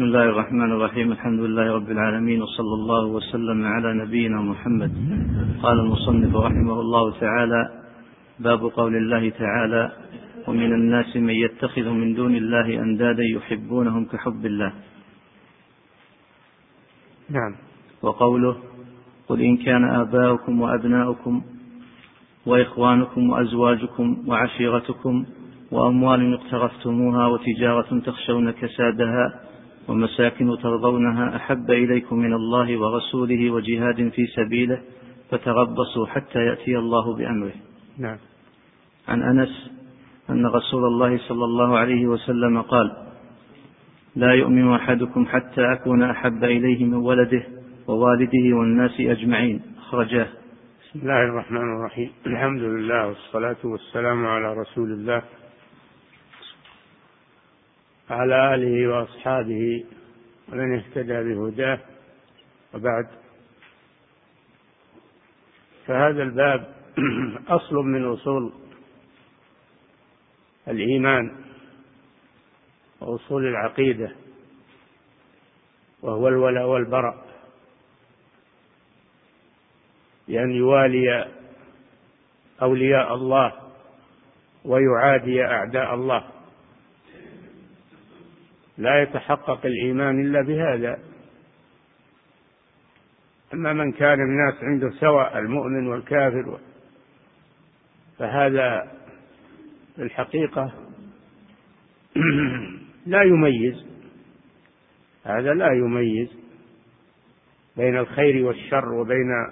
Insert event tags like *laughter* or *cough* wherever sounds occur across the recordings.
بسم الله الرحمن الرحيم. الحمد لله رب العالمين وصلى الله وسلم على نبينا محمد. قال المصنف رحمه الله تعالى باب قول الله تعالى ومن الناس من يتخذ من دون الله أندادا يحبونهم كحب الله. نعم. وقوله قل إن كان آباؤكم وأبناؤكم وإخوانكم وأزواجكم وعشيرتكم وأموال اقترفتموها وتجارة تخشون كسادها ومساكن ترضونها أحب إليكم من الله ورسوله وجهاد في سبيله فتربصوا حتى يأتي الله بأمره. نعم. عن أنس أن رسول الله صلى الله عليه وسلم قال لا يؤمن أحدكم حتى أكون أحب إليه من ولده ووالده والناس أجمعين. أخرجاه. بسم الله الرحمن الرحيم. الحمد لله والصلاة والسلام على رسول الله وعلى آله وأصحابه ومن اهتدى بهداه وبعد. فهذا الباب *clears throat* أصل من أصول الإيمان وأصول العقيدة وهو الولاء والبراء. بأن يوالي أولياء الله ويعادي أعداء الله. لا يتحقق الإيمان إلا بهذا. أما من كان الناس عنده سواء المؤمن والكافر فهذا في الحقيقة *clears throat* لا يميز. هذا لا يميز بين الخير والشر وبين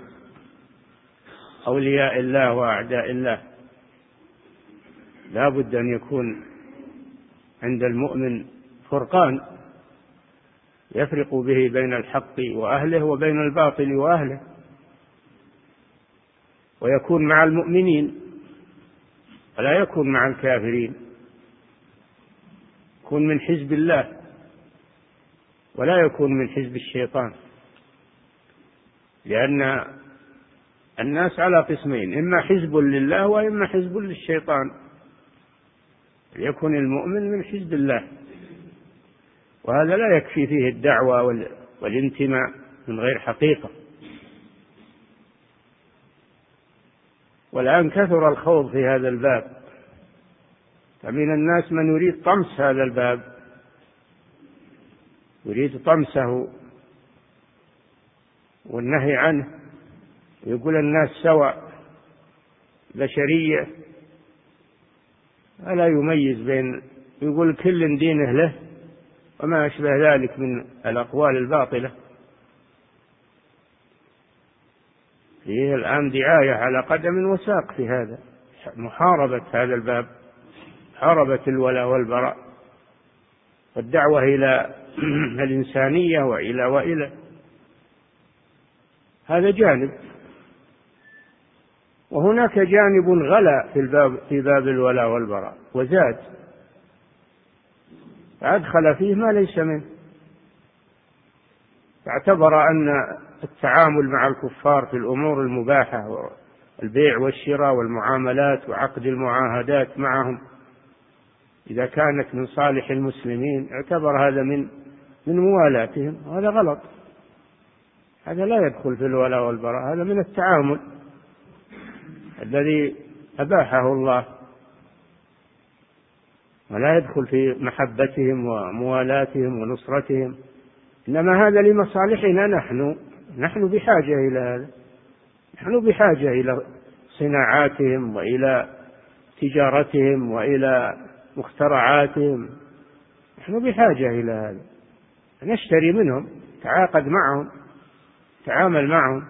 أولياء الله وأعداء الله. لا بد أن يكون عند المؤمن فرقان يفرق به بين الحق وأهله وبين الباطل وأهله ويكون مع المؤمنين ولا يكون مع الكافرين يكون من حزب الله ولا يكون من حزب الشيطان لأن الناس على قسمين إما حزب لله وإما حزب للشيطان ليكن المؤمن من حزب الله. وهذا لا يكفي فيه الدعوة والانتماء من غير حقيقة. والآن كثر الخوض في هذا الباب. فمن الناس من يريد طمس هذا الباب. يريد طمسه والنهي عنه. ويقول الناس سواء بشرية ألا يميز بين يقول كل دينه له وما أشبه ذلك من الأقوال الباطلة. فيه الآن دعاية على قدم وساق في هذا محاربة هذا الباب محاربة الولاء والبراء والدعوة إلى *clears throat* الإنسانية وإلى وإلى. هذا جانب. وهناك جانب غلا في الباب في باب الولاء والبراء وزاد. فأدخل فيه ما ليس منه. فاعتبر أن التعامل مع الكفار في الأمور المباحة البيع والشراء والمعاملات وعقد المعاهدات معهم إذا كانت من صالح المسلمين اعتبر هذا من من موالاتهم. وهذا غلط. هذا لا يدخل في الولاء والبراء. هذا من التعامل الذي أباحه الله. ولا يدخل في محبتهم وموالاتهم ونصرتهم. إنما هذا لمصالحنا نحن. نحن بحاجة إلى هذا. نحن بحاجة إلى صناعاتهم وإلى تجارتهم وإلى مخترعاتهم. نحن بحاجة إلى هذا. نشتري منهم تعاقد معهم تعامل معهم.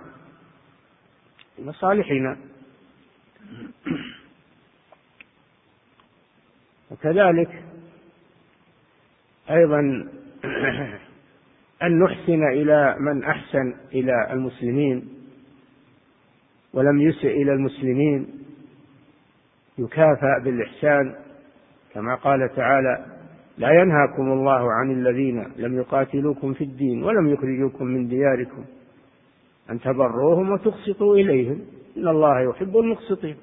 لمصالحنا. وكذلك أيضا *clears throat* أن نحسن إلى من أحسن إلى المسلمين ولم يسئ إلى المسلمين يكافأ بالإحسان كما قال تعالى لا ينهاكم الله عن الذين لم يقاتلوكم في الدين ولم يخرجوكم من دياركم أن تبروهم وتقسطوا إليهم إن الله يحب المقسطين.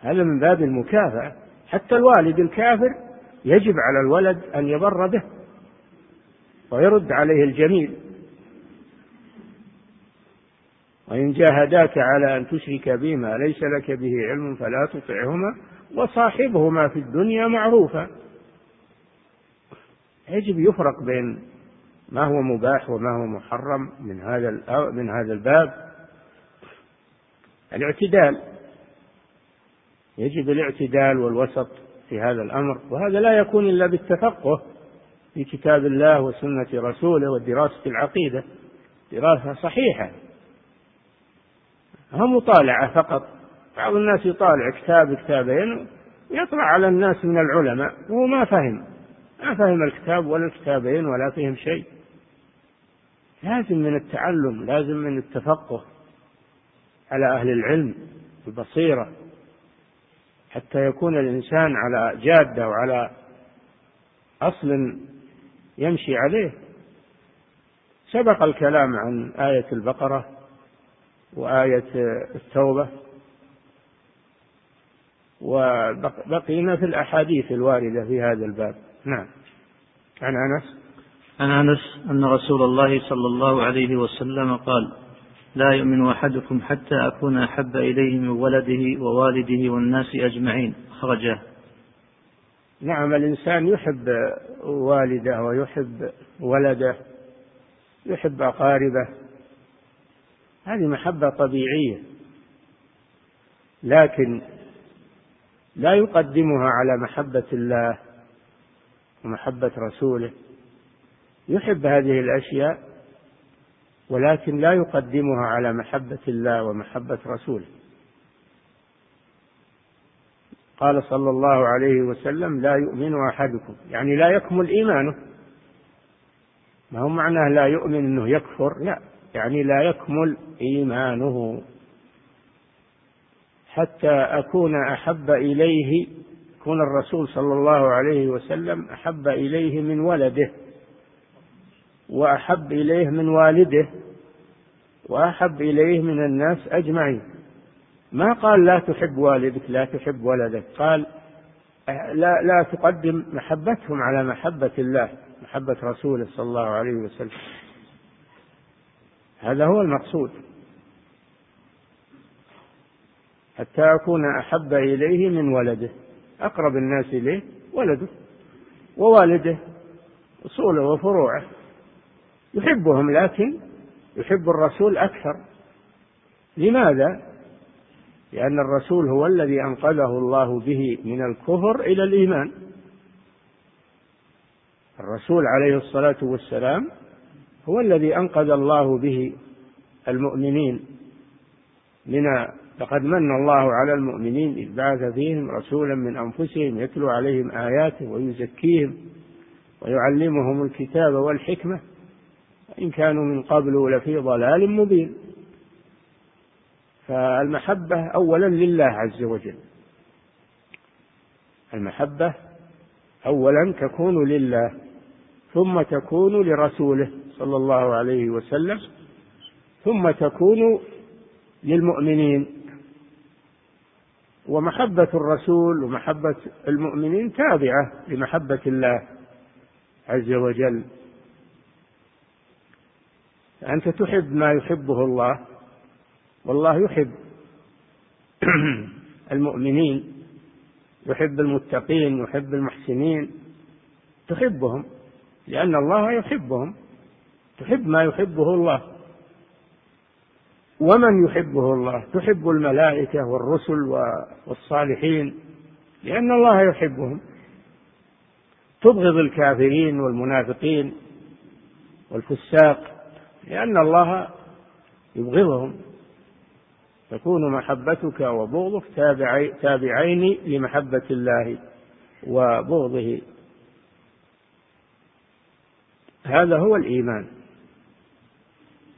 هذا من باب المكافأة. حتى الوالد الكافر يجب على الولد أن يبر به ويرد عليه الجميل. وإن جاهداك على أن تشرك بما ليس لك به علم فلا تطعهما وصاحبهما في الدنيا معروفا. يجب يفرق بين ما هو مباح وما هو محرم من هذا من هذا الباب. الاعتدال. يجب الاعتدال والوسط في هذا الأمر وهذا لا يكون إلا بالتفقه في كتاب الله وسنة رسوله ودراسة العقيدة. دراسة صحيحة. هم مطالعة فقط. بعض الناس يطالع كتاب كتابين ويطلع على الناس من العلماء وهو ما فهم. ما فهم الكتاب ولا الكتابين ولا فهم شيء. لازم من التعلم لازم من التفقه على أهل العلم البصيرة. حتى يكون الإنسان على جادة وعلى أصل يمشي عليه. سبق الكلام عن آية البقرة وآية التوبة وبقينا في الأحاديث الواردة في هذا الباب. نعم. عن أنس؟ عن أنس أن رسول الله صلى الله عليه وسلم قال لا يؤمن أحدكم حتى أكون أحب إليه من ولده ووالده والناس أجمعين. خرجه. نعم الإنسان يحب والده ويحب ولده يحب أقاربه. هذه محبة طبيعية لكن لا يقدمها على محبة الله ومحبة رسوله. يحب هذه الأشياء ولكن لا يقدمها على محبة الله ومحبة رسوله. قال صلى الله عليه وسلم لا يؤمن أحدكم. يعني لا يكمل إيمانه. ما هو معناه لا يؤمن أنه يكفر؟ لا. يعني لا يكمل إيمانه. حتى أكون أحب إليه يكون الرسول صلى الله عليه وسلم أحب إليه من ولده. وأحب إليه من والده وأحب إليه من الناس أجمعين. ما قال لا تحب والدك لا تحب ولدك. قال لا لا تقدم محبتهم على محبة الله محبة رسوله صلى الله عليه وسلم. هذا هو المقصود. حتى أكون أحب إليه من ولده. أقرب الناس إليه ولده ووالده أصوله وفروعه. يحبهم لكن يحب الرسول أكثر. لماذا؟ لأن الرسول هو الذي أنقذه الله به من الكفر إلى الإيمان. الرسول عليه الصلاة والسلام هو الذي أنقذ الله به المؤمنين من لقد من الله على المؤمنين إذ بعث فيهم رسولا من أنفسهم يتلو عليهم آياته ويزكيهم ويعلمهم الكتاب والحكمة. إن كانوا من قبل لفي ضلال مبين. فالمحبة أولا لله عز وجل. المحبة أولا تكون لله ثم تكون لرسوله صلى الله عليه وسلم ثم تكون للمؤمنين. ومحبة الرسول ومحبة المؤمنين تابعة لمحبة الله عز وجل. أنت تحب ما يحبه الله والله يحب. *clears throat* المؤمنين يحب المتقين يحب المحسنين تحبهم لأن الله يحبهم. تحب ما يحبه الله. ومن يحبه الله؟ تحب الملائكة والرسل والصالحين لأن الله يحبهم. تبغض الكافرين والمنافقين والفساق. لأن الله يبغضهم. تكون محبتك وبغضك تابعي تابعين لمحبة الله وبغضه. هذا هو الإيمان.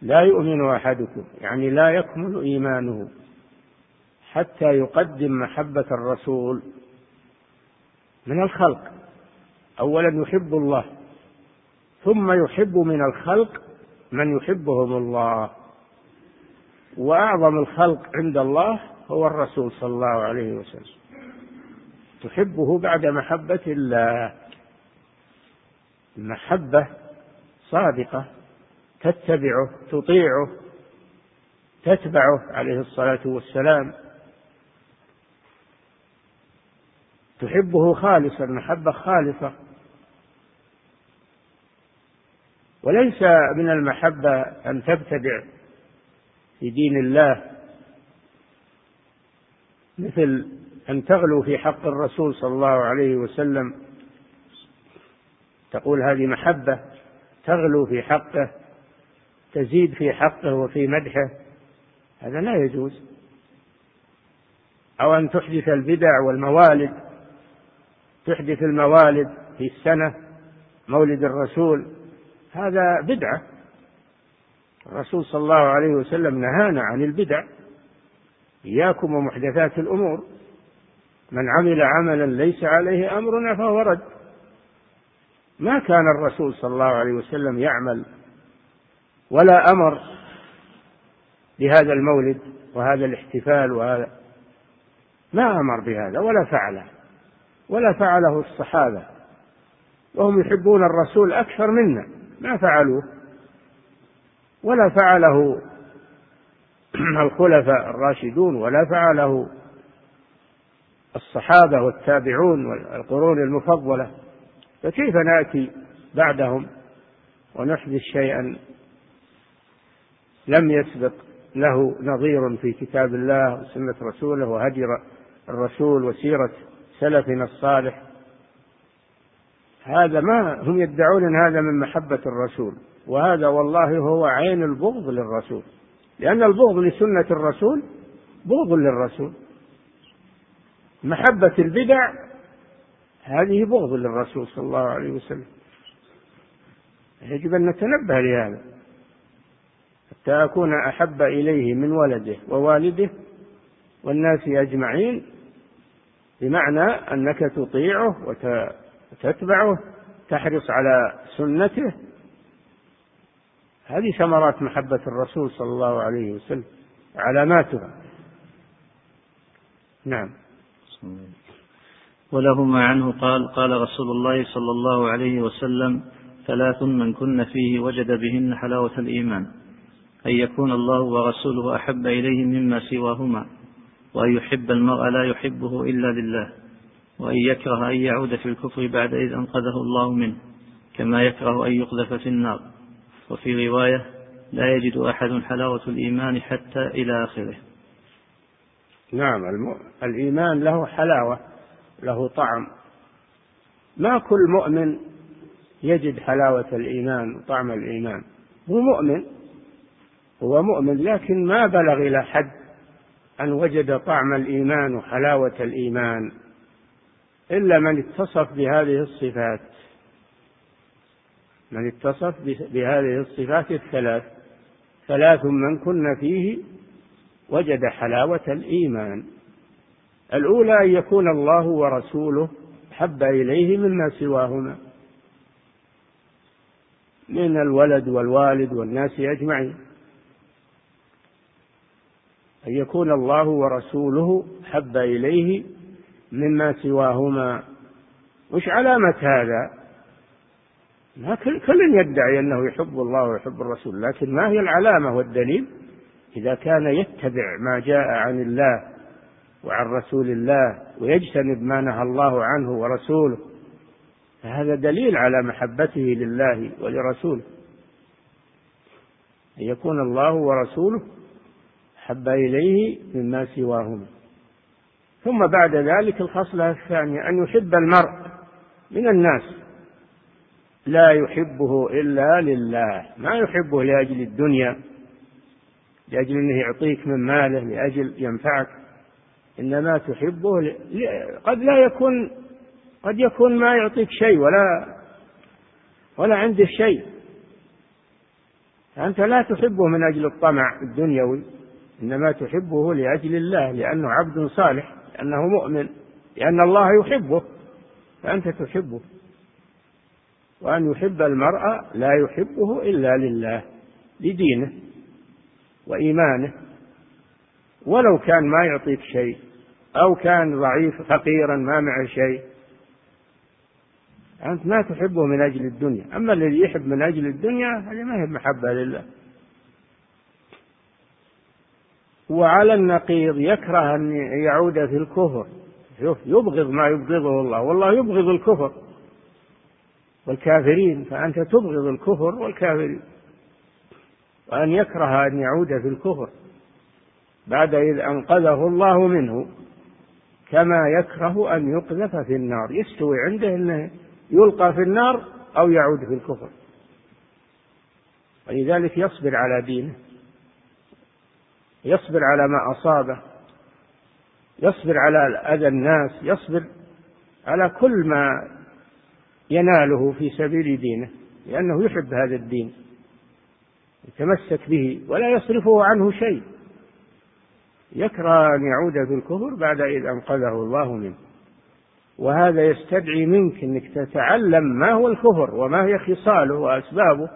لا يؤمن أحدكم يعني لا يكمل إيمانه حتى يقدم محبة الرسول من الخلق. أولا يحب الله ثم يحب من الخلق من يحبهم الله. وأعظم الخلق عند الله هو الرسول صلى الله عليه وسلم. تحبه بعد محبة الله. المحبة صادقة تتبعه تطيعه تتبعه عليه الصلاة والسلام. تحبه خالصا محبة خالصة. وليس من المحبة أن تبتدع في دين الله مثل أن تغلو في حق الرسول صلى الله عليه وسلم. تقول هذه محبة تغلو في حقه تزيد في حقه وفي مدحه هذا لا يجوز. أو أن تحدث البدع والموالد تحدث الموالد في السنة مولد الرسول. هذا بدعة الرسول صلى الله عليه وسلم نهانا عن البدع. إياكم ومحدثات الأمور. من عمل عملا ليس عليه أمرنا فهو رد. ما كان الرسول صلى الله عليه وسلم يعمل ولا أمر بهذا المولد وهذا الاحتفال وهذا. ما أمر بهذا ولا فعله. ولا فعله الصحابة. وهم يحبون الرسول أكثر منا. ما فعلوه ولا فعله *clears throat* الخلفاء الراشدون ولا فعله الصحابة والتابعون والقرون المفضلة. فكيف نأتي بعدهم ونحدث شيئا لم يسبق له نظير في كتاب الله وسنة رسوله وهدي الرسول وسيرة سلفنا الصالح هذا ما هم يدعون إن هذا من محبة الرسول وهذا والله هو عين البغض للرسول لأن البغض لسنة الرسول بغض للرسول. محبة البدع هذه بغض للرسول صلى الله عليه وسلم. يجب أن نتنبه لهذا. حتى أكون أحب إليه من ولده ووالده والناس أجمعين بمعنى أنك تطيعه وتتبعه تحرص على سنته. هذه ثمرات محبة الرسول صلى الله عليه وسلم علاماتها. نعم. ولهما عنه قال قال رسول الله صلى الله عليه وسلم ثلاث من كن فيه وجد بهن حلاوة الإيمان أن يكون الله ورسوله أحب إليه مما سواهما وأن يحب المرء لا يحبه إلا لله. وأن يكره أن يعود في الكفر بعد إذ أنقذه الله منه كما يكره أن يقذف في النار. وفي رواية لا يجد أحد حلاوة الإيمان حتى إلى آخره. نعم الإيمان له حلاوة له طعم. ما كل مؤمن يجد حلاوة الإيمان وطعم الإيمان. هو مؤمن هو مؤمن لكن ما بلغ إلى حد أن وجد طعم الإيمان وحلاوة الإيمان. إلا من اتصف بهذه الصفات. من اتصف بهذه الصفات الثلاث. ثلاث من كن فيه وجد حلاوة الإيمان. الأولى أن يكون الله ورسوله حب إليه مما سواهما. من الولد والوالد والناس أجمعين. أن يكون الله ورسوله حب إليه مما سواهما. وش علامة هذا؟ ما كل, يدعي أنه يحب الله ويحب الرسول لكن ما هي العلامة والدليل؟ إذا كان يتبع ما جاء عن الله وعن رسول الله ويجتنب ما نهى الله عنه ورسوله فهذا دليل على محبته لله ولرسوله. أن يكون الله ورسوله حب إليه مما سواهما. ثم بعد ذلك الخصلة الثانية أن يحب المرء من الناس. لا يحبه إلا لله. ما يحبه لأجل الدنيا لأجل أنه يعطيك من ماله لأجل ينفعك. إنما تحبه ل... قد لا يكون قد يكون ما يعطيك شيء ولا ولا عنده شيء. أنت لا تحبه من أجل الطمع الدنيوي إنما تحبه لأجل الله لأنه عبد صالح. لأنه مؤمن لأن الله يحبه فأنت تحبه. وأن يحب المرء لا يحبه إلا لله لدينه وإيمانه. ولو كان ما يعطيك شيء أو كان ضعيف فقيرا ما معه شيء أنت ما تحبه من أجل الدنيا. أما الذي يحب من أجل الدنيا هذه ما هي محبة لله. وعلى النقيض يكره أن يعود في الكفر. شوف يبغض ما يبغضه الله والله يبغض الكفر. والكافرين فأنت تبغض الكفر والكافرين. وأن يكره أن يعود في الكفر. بعد إذ أنقذه الله منه كما يكره أن يقذف في النار. يستوي عنده أنه يلقى في النار أو يعود في الكفر. ولذلك يصبر على دينه. يصبر على ما أصابه يصبر على أذى الناس يصبر على كل ما يناله في سبيل دينه لأنه يحب هذا الدين يتمسك به ولا يصرفه عنه شيء. يكره أن يعود في الكفر بعد إذ أنقذه الله منه. وهذا يستدعي منك أنك تتعلم ما هو الكفر وما هي خصاله وأسبابه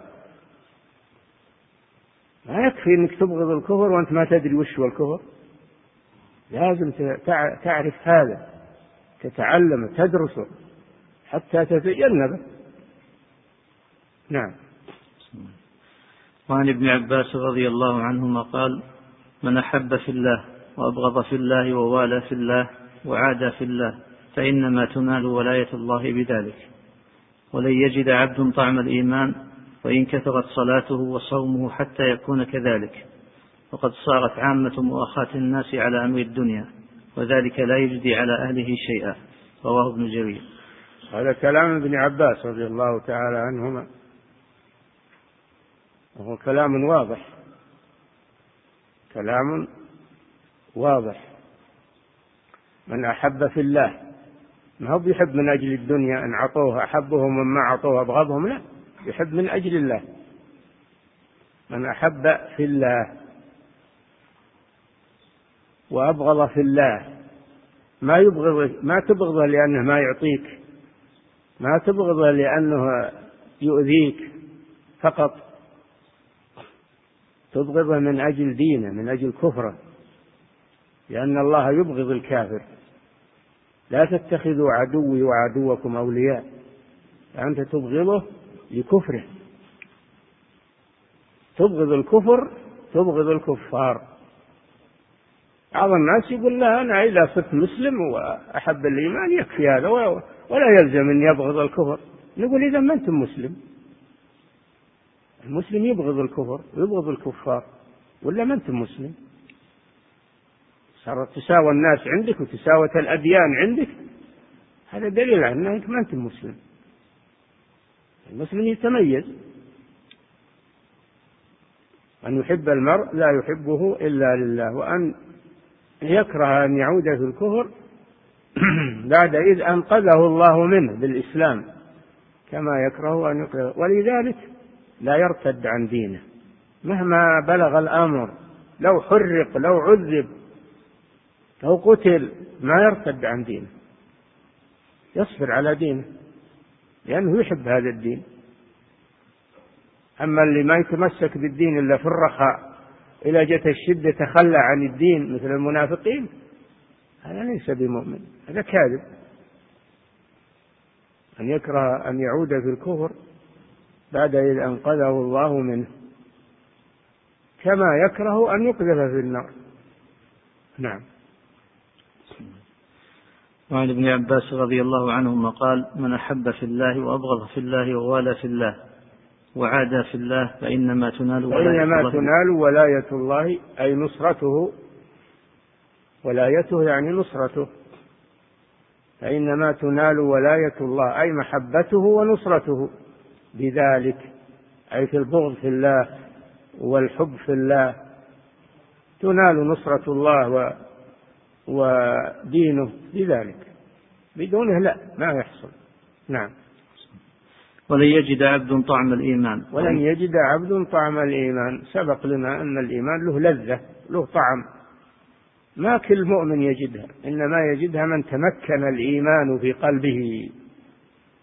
ما يكفي أنك تبغض الكفر وأنت ما تدري وش هو الكفر. لازم تعرف هذا تتعلم تدرسه حتى تتجنبه نعم. وعن ابن عباس رضي الله عنهما قال من أحب في الله وأبغض في الله ووالى في الله وعادى في الله فإنما تنال ولاية الله بذلك. ولن يجد عبد طعم الإيمان وإن كثرت صلاته وصومه حتى يكون كذلك. وقد صارت عامة مؤاخاة الناس على أمر الدنيا وذلك لا يجدي على أهله شيئا. رواه ابن جرير. هذا كلام ابن عباس رضي الله تعالى عنهما. وهو كلام واضح. كلام واضح. من أحب في الله. ما هو بيحب من أجل الدنيا؟ إن عطوه أحبهم وما عطوه أبغضهم لا. يحب من أجل الله. من أحب في الله. وأبغض في الله. ما يبغض ما تبغضه لأنه ما يعطيك. ما تبغضه لأنه يؤذيك فقط. تبغضه من أجل دينه من أجل كفره. لأن الله يبغض الكافر. لا تتخذوا عدوي وعدوكم أولياء. فأنت تبغضه لكفره. تبغض الكفر تبغض الكفار. بعض الناس يقول لا أنا إذا صرت مسلم وأحب الإيمان يكفي هذا ولا يلزم أن يبغض الكفر. نقول إذا ما أنتم مسلم. المسلم يبغض الكفر ويبغض الكفار. ولا ما أنتم مسلم؟ صارت تساوى الناس عندك وتساوت الأديان عندك. هذا دليل على أنك ما أنت مسلم. المسلم يتميز أن يحب المرء لا يحبه إلا لله وأن يكره أن يعود في الكفر *clears throat* بعد إذ أنقذه الله منه بالإسلام كما يكره أن يقذف ولذلك لا يرتد عن دينه. مهما بلغ الأمر لو حرق لو عذب لو قتل ما يرتد عن دينه. يصبر على دينه. لأنه يحب هذا الدين. أما اللي ما يتمسك بالدين إلا في الرخاء إذا جت الشدة تخلى عن الدين مثل المنافقين هذا ليس بمؤمن هذا كاذب. أن يكره أن يعود في الكفر بعد إذ أنقذه الله منه. كما يكره أن يقذف في النار. نعم. وعن ابن عباس رضي الله عنهما قال من أحب في الله وأبغض في الله ووالى في الله وعادى في الله فإنما تنال ولاية فإنما الله تنال ولاية الله أي نصرته. ولايته يعني نصرته. فإنما تنال ولاية الله أي محبته ونصرته. بذلك أي في البغض في الله والحب في الله تنال نصرة الله و ودينه بذلك بدونه لا ما يحصل. نعم. ولن يجد عبد طعم الإيمان. ولن يجد عبد طعم الإيمان. سبق لنا أن الإيمان له لذة له طعم. ما كل مؤمن يجدها إنما يجدها من تمكن الإيمان في قلبه.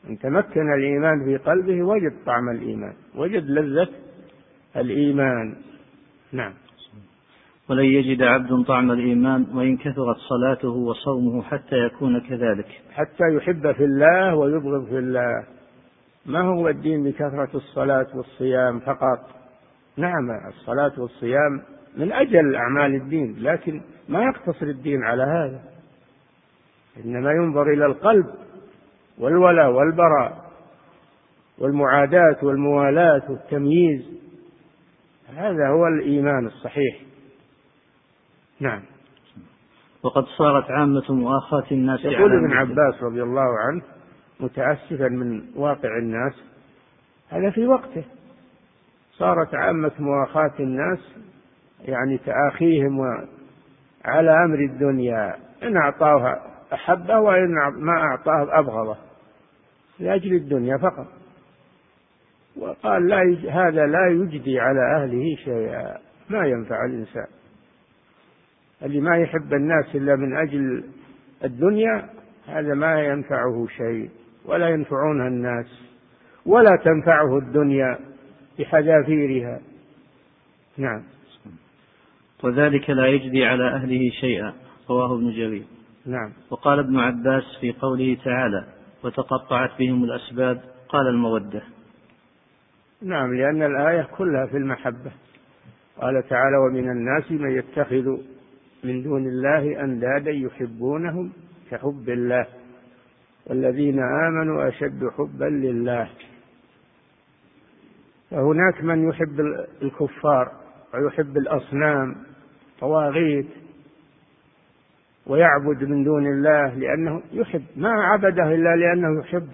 من تمكن الإيمان في قلبه وجد طعم الإيمان وجد لذة الإيمان. نعم. ولن يجد عبد طعم الإيمان وإن كثرت صلاته وصومه حتى يكون كذلك. حتى يحب في الله ويبغض في الله. ما هو الدين بكثرة الصلاة والصيام فقط؟ نعم الصلاة والصيام من أجل أعمال الدين لكن ما يقتصر الدين على هذا. إنما ينظر إلى القلب والولاء والبراء والمعاداة والموالاة والتمييز. هذا هو الإيمان الصحيح. نعم. وقد صارت عامة مؤاخاة الناس يقول ابن عباس رضي الله عنه متأسفا من واقع الناس هذا في وقته. صارت عامة مؤاخاة الناس يعني تآخيهم على أمر الدنيا إن أعطاه أحبه وإن ما أعطاه أبغضه لأجل الدنيا فقط. وقال لا هذا لا يجدي على أهله شيئا ما ينفع الإنسان. اللي ما يحب الناس إلا من أجل الدنيا هذا ما ينفعه شيء ولا ينفعونها الناس ولا تنفعه الدنيا بحذافيرها. نعم. وذلك لا يجدي على أهله شيئا رواه ابن جرير. نعم. وقال ابن عباس في قوله تعالى وتقطعت بهم الأسباب قال المودة. نعم لأن الآية كلها في المحبة. قال تعالى ومن الناس من يتخذ من دون الله أندادا يحبونهم كحب الله والذين آمنوا أشد حبا لله. فهناك من يحب الكفار ويحب الأصنام طواغيت ويعبد من دون الله لأنه يحب. ما عبده إلا لأنه يحب.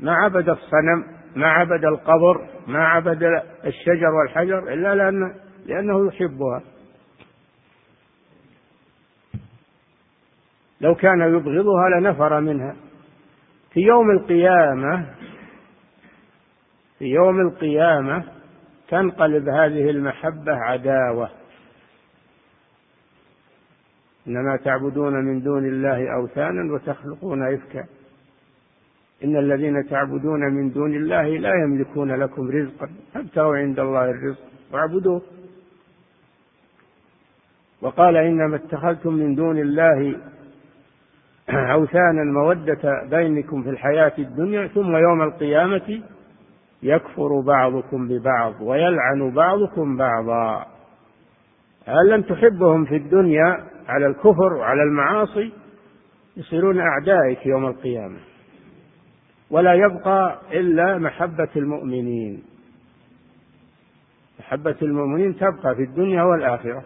ما عبد الصنم ما عبد القبر ما عبد الشجر والحجر إلا لأنه, لأنه يحبها. لو كان يبغضها لنفر منها. في يوم القيامة في يوم القيامة تنقلب هذه المحبة عداوة. إنما تعبدون من دون الله أوثانا وتخلقون إفكا. إن الذين تعبدون من دون الله لا يملكون لكم رزقا. فابتغوا عند الله الرزق واعبدوه. وقال إنما اتخذتم من دون الله *clears throat* أوثانا مودة بينكم في الحياة الدنيا ثم يوم القيامة يكفر بعضكم ببعض ويلعن بعضكم بعضا. هل لم تحبهم في الدنيا على الكفر وعلى المعاصي؟ يصيرون أعدائك يوم القيامة. ولا يبقى إلا محبة المؤمنين. محبة المؤمنين تبقى في الدنيا والآخرة.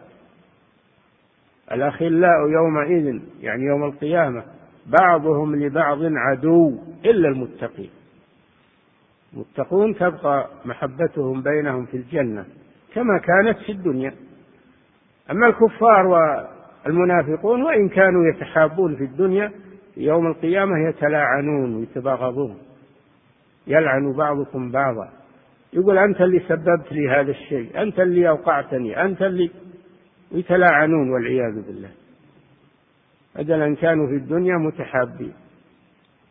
الأخلاء يومئذ يعني يوم القيامة بعضهم لبعض عدو إلا المتقين. المتقون تبقى محبتهم بينهم في الجنة كما كانت في الدنيا. أما الكفار والمنافقون وإن كانوا يتحابون في الدنيا يوم القيامة يتلاعنون ويتباغضون. يلعن بعضكم بعضا. يقول أنت اللي سببت لي هذا الشيء أنت اللي أوقعتني أنت اللي ويتلاعنون والعياذ بالله. أجل كانوا في الدنيا متحابين.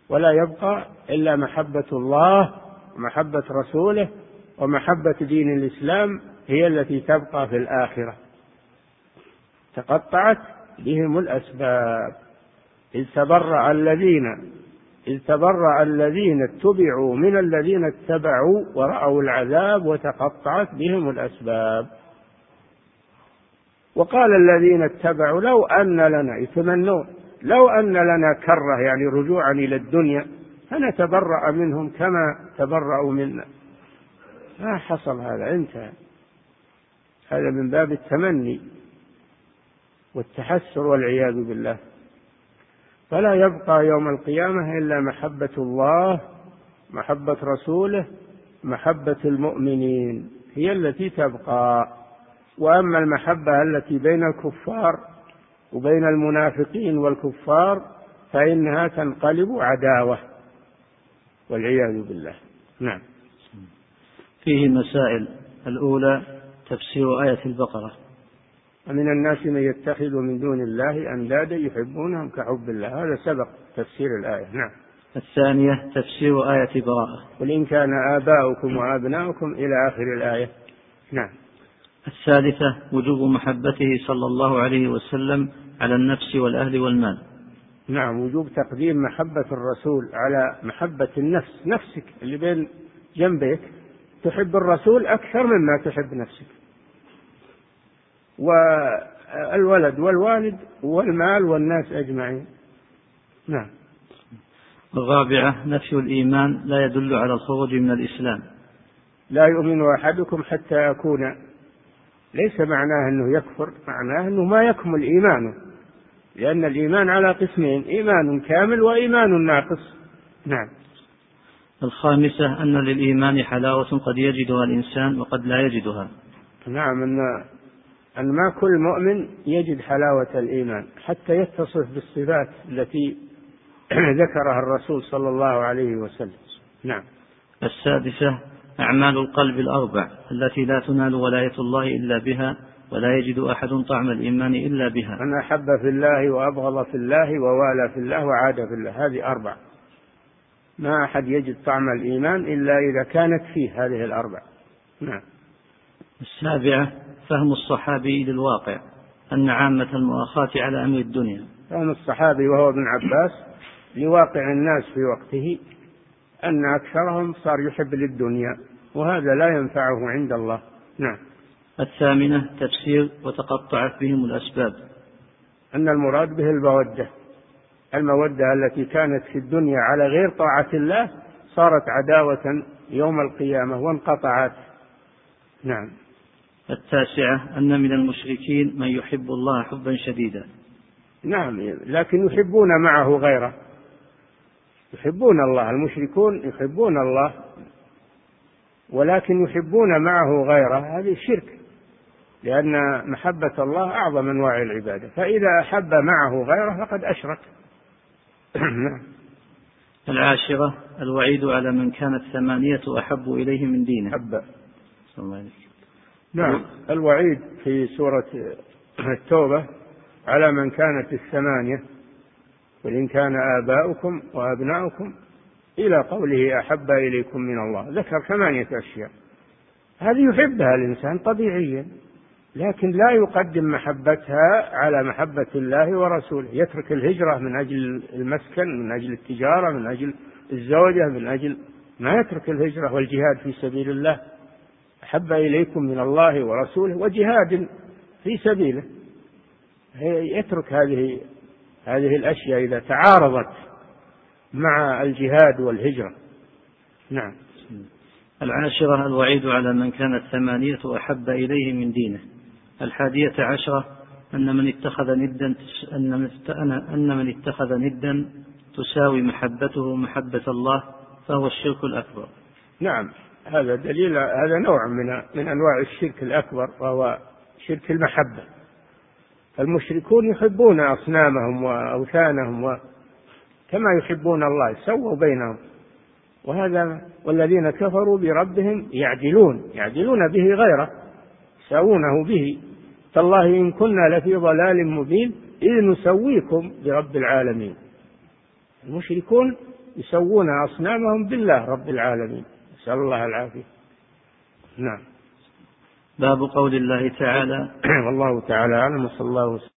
ولا يبقى إلا محبة الله ومحبة رسوله ومحبة دين الإسلام هي التي تبقى في الآخرة. تقطعت بهم الأسباب. إذ تبرأ الذين إذ تبرأ الذين اتبعوا من الذين اتبعوا ورأوا العذاب وتقطعت بهم الأسباب. وقال الذين اتبعوا لو أن لنا يتمنون لو أن لنا كرة يعني رجوعا إلى الدنيا فنتبرأ منهم كما تبرأوا منا. ما حصل هذا انتهى هذا من باب التمني والتحسر والعياذ بالله. فلا يبقى يوم القيامة إلا محبة الله محبة رسوله محبة المؤمنين هي التي تبقى. وأما المحبة التي بين الكفار وبين المنافقين والكفار فإنها تنقلب عداوة والعياذ بالله. نعم. فيه مسائل الأولى تفسير آية البقرة. ومن الناس من يتخذ من دون الله أندادا يحبونهم كحب الله. هذا سبق تفسير الآية. نعم. الثانية تفسير آية براءة. قل إن كان آباؤكم وأبناؤكم إلى آخر الآية. نعم. الثالثة وجوب محبته صلى الله عليه وسلم على النفس والأهل والمال. نعم وجوب تقديم محبة الرسول على محبة النفس نفسك اللي بين جنبك تحب الرسول أكثر مما تحب نفسك. والولد والوالد والمال والناس أجمعين. نعم. الرابعة نفي الإيمان لا يدل على الخروج من الإسلام. لا يؤمن أحدكم حتى يكون ليس معناه أنه يكفر معناه أنه ما يكمل إيمانه لأن الإيمان على قسمين إيمان كامل وإيمان ناقص. نعم. الخامسة أن للإيمان حلاوة قد يجدها الإنسان وقد لا يجدها. نعم أن أن ما كل مؤمن يجد حلاوة الإيمان حتى يتصف بالصفات التي *clears throat* ذكرها الرسول صلى الله عليه وسلم. نعم. السادسة أعمال القلب الأربع التي لا تنال ولاية الله إلا بها ولا يجد أحد طعم الإيمان إلا بها. من أحب في الله وأبغض في الله ووالى في الله وعاد في الله. هذه أربع. ما أحد يجد طعم الإيمان إلا إذا كانت فيه هذه الأربع. نعم. السابعة فهم الصحابي للواقع أن عامة المؤاخاة على أمر الدنيا. فهم الصحابي وهو ابن عباس لواقع الناس في وقته أن أكثرهم صار يحب للدنيا. وهذا لا ينفعه عند الله. نعم. الثامنة تفسير وتقطعت بهم الأسباب. أن المراد به المودة. المودة التي كانت في الدنيا على غير طاعة الله صارت عداوة يوم القيامة وانقطعت. نعم. التاسعة أن من المشركين من يحب الله حبا شديدا. نعم لكن يحبون معه غيره. يحبون الله المشركون يحبون الله. ولكن يحبون معه غيره. هذه شرك لأن محبة الله أعظم أنواع العبادة. فإذا أحب معه غيره فقد أشرك. نعم *clears throat* العاشرة الوعيد على من كانت ثمانية أحب إليه من دينه. حب نعم. الوعيد في سورة التوبة على من كانت الثمانية قل إن كان آباؤكم وأبناؤكم إلى قوله أحب إليكم من الله. ذكر ثمانية أشياء. هذه يحبها الإنسان طبيعيا لكن لا يقدم محبتها على محبة الله ورسوله. يترك الهجرة من أجل المسكن من أجل التجارة من أجل الزوجة من أجل ما يترك الهجرة والجهاد في سبيل الله. أحب إليكم من الله ورسوله وجهاد في سبيله. يترك هذه هذه الأشياء إذا تعارضت مع الجهاد والهجرة نعم العاشرة الوعيد على من كانت ثمانية أحب إليه من دينه الحادية عشرة أن من اتخذ ندا أن من أن من اتخذ ندا تساوي محبته محبة الله فهو الشرك الأكبر. نعم هذا دليل هذا نوع من من أنواع الشرك الأكبر وهو شرك المحبة. المشركون يحبون أصنامهم وأوثانهم و كما يحبون الله سووا بينهم. وهذا والذين كفروا بربهم يعدلون يعدلون به غيره يساوونه به. تالله إن كنا لفي ضلال مبين إذ نسويكم برب العالمين. المشركون يسوون أصنامهم بالله رب العالمين. نسأل الله العافية. نعم. باب قول الله تعالى *clears throat* والله تعالى أعلم وصلى الله وسلم.